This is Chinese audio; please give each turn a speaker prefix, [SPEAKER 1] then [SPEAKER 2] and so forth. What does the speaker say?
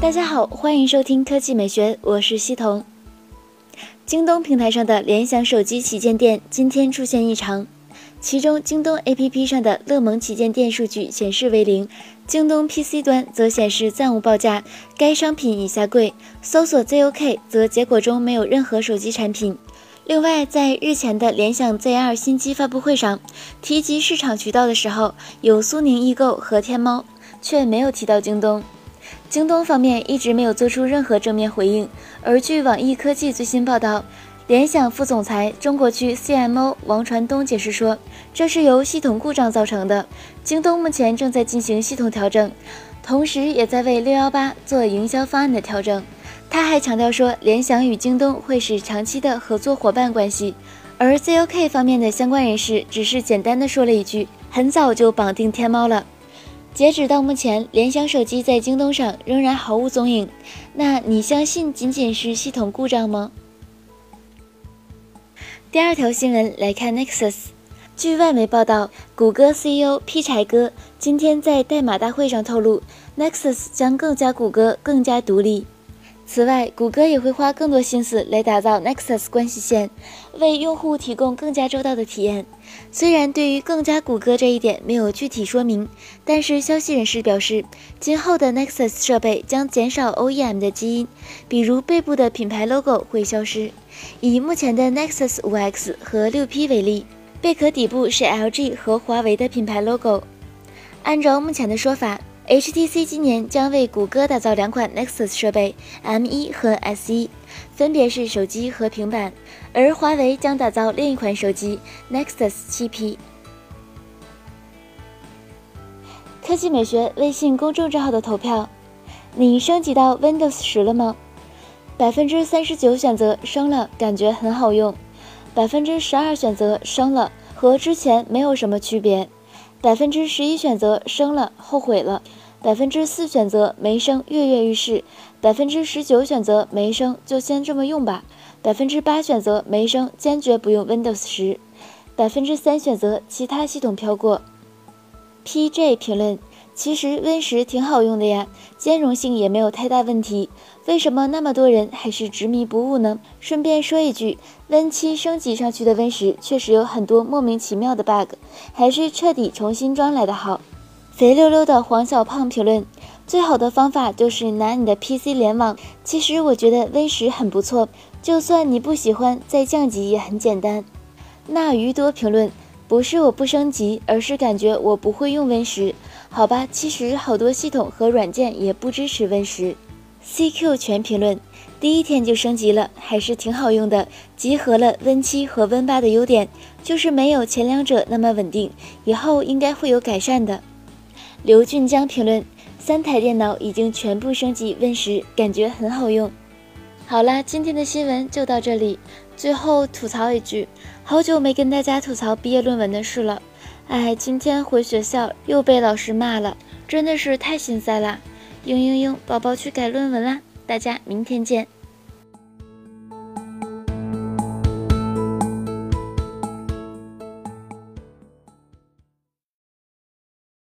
[SPEAKER 1] 大家好，欢迎收听科技美学，我是西彤。京东平台上的联想手机旗舰店今天出现异常，其中京东 APP 上的乐檬旗舰店数据显示为零，京东 PC 端则显示暂无报价，该商品已下柜。搜索 ZOK 则结果中没有任何手机产品。另外，在日前的联想 Z2 新机发布会上，提及市场渠道的时候，有苏宁易购和天猫，却没有提到京东。京东方面一直没有做出任何正面回应。而据网易科技最新报道，联想副总裁、中国区 CMO 王传东解释说，这是由系统故障造成的。京东目前正在进行系统调整，同时也在为六幺八做营销方案的调整。他还强调说，联想与京东会是长期的合作伙伴关系。而 ZOK 方面的相关人士只是简单的说了一句：“很早就绑定天猫了。”截止到目前，联想手机在京东上仍然毫无踪影。那你相信仅仅是系统故障吗？第二条新闻来看，Nexus。据外媒报道，谷歌 CEO 劈柴哥今天在代码大会上透露，Nexus 将更加谷歌，更加独立。此外，谷歌也会花更多心思来打造 Nexus 关系线，为用户提供更加周到的体验。虽然对于更加谷歌这一点没有具体说明，但是消息人士表示，今后的 Nexus 设备将减少 OEM 的基因，比如背部的品牌 logo 会消失。以目前的 Nexus 5X 和 6P 为例，贝壳底部是 LG 和华为的品牌 logo。按照目前的说法。HTC 今年将为谷歌打造两款 Nexus 设备，M1 和 S1，分别是手机和平板，而华为将打造另一款手机 Nexus 7P。科技美学微信公众账号的投票，你升级到 Windows 十了吗？百分之三十九选择升了，感觉很好用；百分之十二选择升了，和之前没有什么区别；百分之十一选择升了，后悔了。百分之四选择没升，跃跃欲试；百分之十九选择没升，就先这么用吧；百分之八选择没升，坚决不用 Windows 十；百分之三选择其他系统飘过。PJ 评论：其实 Win 十挺好用的呀，兼容性也没有太大问题，为什么那么多人还是执迷不悟呢？顺便说一句，Win 七升级上去的 Win 十确实有很多莫名其妙的 bug，还是彻底重新装来的好。肥溜溜的黄小胖评论：最好的方法就是拿你的 PC 联网。其实我觉得 Win 十很不错，就算你不喜欢，再降级也很简单。那鱼多评论：不是我不升级，而是感觉我不会用 Win 十。好吧，其实好多系统和软件也不支持 Win 十。CQ 全评论：第一天就升级了，还是挺好用的，集合了 Win 七和 Win 八的优点，就是没有前两者那么稳定，以后应该会有改善的。刘俊江评论：三台电脑已经全部升级 Win 十，感觉很好用。好啦，今天的新闻就到这里。最后吐槽一句，好久没跟大家吐槽毕业论文的事了。哎，今天回学校又被老师骂了，真的是太心塞啦。嘤嘤嘤，宝宝去改论文啦，大家明天见。